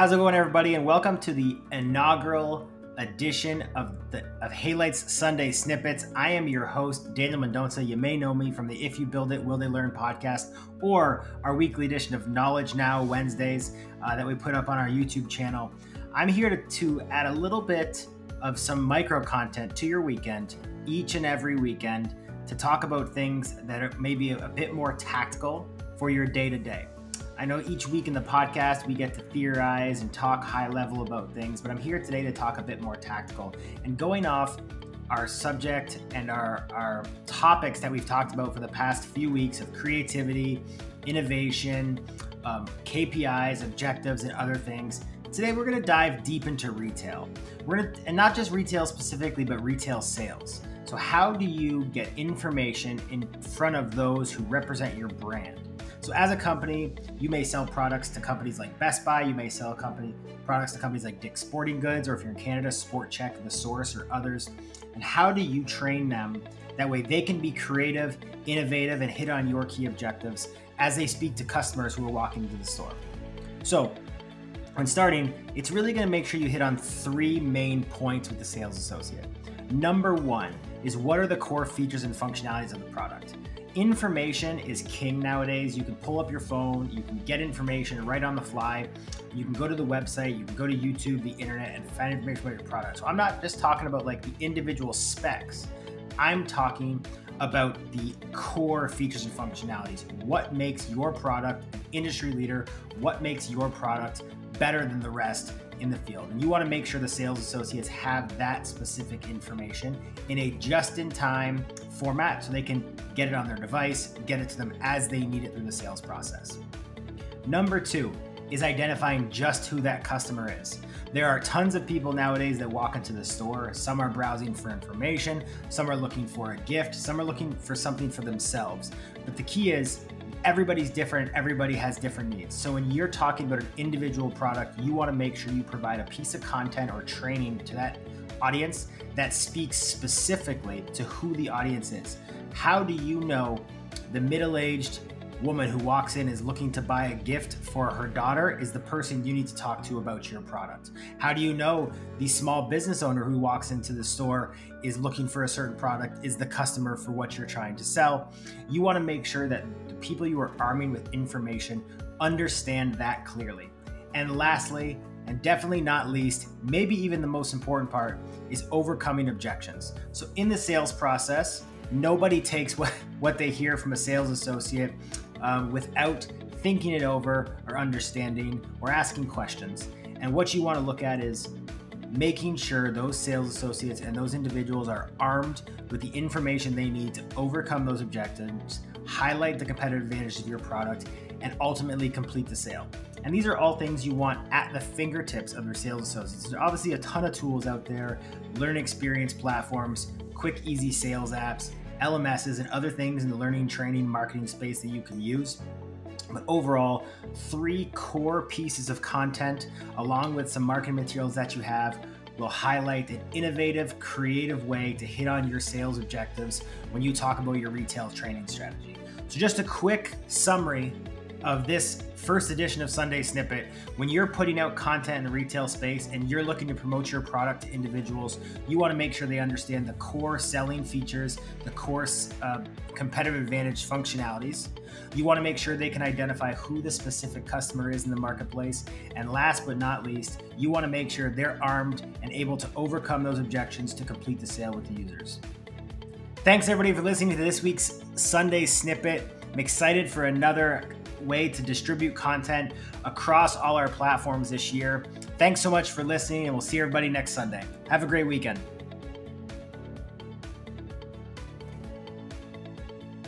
How's it going, everybody? And welcome to the inaugural edition of the of Haylight's Sunday Snippets. I am your host, Daniel Mendonca. You may know me from the If You Build It, Will They Learn podcast or our weekly edition of Knowledge Now Wednesdays uh, that we put up on our YouTube channel. I'm here to, to add a little bit of some micro content to your weekend each and every weekend to talk about things that are maybe a, a bit more tactical for your day to day. I know each week in the podcast we get to theorize and talk high level about things, but I'm here today to talk a bit more tactical and going off our subject and our, our topics that we've talked about for the past few weeks of creativity, innovation, um, KPIs, objectives, and other things. Today we're going to dive deep into retail. We're to, and not just retail specifically, but retail sales. So, how do you get information in front of those who represent your brand? So as a company, you may sell products to companies like Best Buy, you may sell company products to companies like Dick's Sporting Goods, or if you're in Canada, Sport Chek, The Source, or others. And how do you train them? That way they can be creative, innovative, and hit on your key objectives as they speak to customers who are walking into the store. So when starting, it's really going to make sure you hit on three main points with the sales associate. Number one is what are the core features and functionalities of the product? Information is king nowadays. You can pull up your phone, you can get information right on the fly. You can go to the website, you can go to YouTube, the internet, and find information about your product. So I'm not just talking about like the individual specs. I'm talking about the core features and functionalities. What makes your product an industry leader? What makes your product better than the rest in the field? And you want to make sure the sales associates have that specific information in a just in time format so they can get it on their device, get it to them as they need it through the sales process. Number two is identifying just who that customer is. There are tons of people nowadays that walk into the store. Some are browsing for information, some are looking for a gift, some are looking for something for themselves. But the key is everybody's different, everybody has different needs. So when you're talking about an individual product, you want to make sure you provide a piece of content or training to that audience that speaks specifically to who the audience is. How do you know the middle aged woman who walks in is looking to buy a gift for her daughter is the person you need to talk to about your product? How do you know the small business owner who walks into the store is looking for a certain product is the customer for what you're trying to sell? You want to make sure that the people you are arming with information understand that clearly. And lastly, and definitely not least, maybe even the most important part, is overcoming objections. So in the sales process, nobody takes what, what they hear from a sales associate um, without thinking it over or understanding or asking questions. And what you want to look at is making sure those sales associates and those individuals are armed with the information they need to overcome those objectives, highlight the competitive advantages of your product, and ultimately complete the sale. And these are all things you want at the fingertips of your sales associates. There's obviously a ton of tools out there, learn experience platforms, quick, easy sales apps, LMSs, and other things in the learning, training, marketing space that you can use. But overall, three core pieces of content, along with some marketing materials that you have, will highlight an innovative, creative way to hit on your sales objectives when you talk about your retail training strategy. So, just a quick summary of this first edition of Sunday Snippet, when you're putting out content in the retail space and you're looking to promote your product to individuals, you want to make sure they understand the core selling features, the core uh, competitive advantage functionalities. You want to make sure they can identify who the specific customer is in the marketplace. And last but not least, you want to make sure they're armed and able to overcome those objections to complete the sale with the users. Thanks everybody for listening to this week's Sunday Snippet. I'm excited for another way to distribute content across all our platforms this year. Thanks so much for listening, and we'll see everybody next Sunday. Have a great weekend.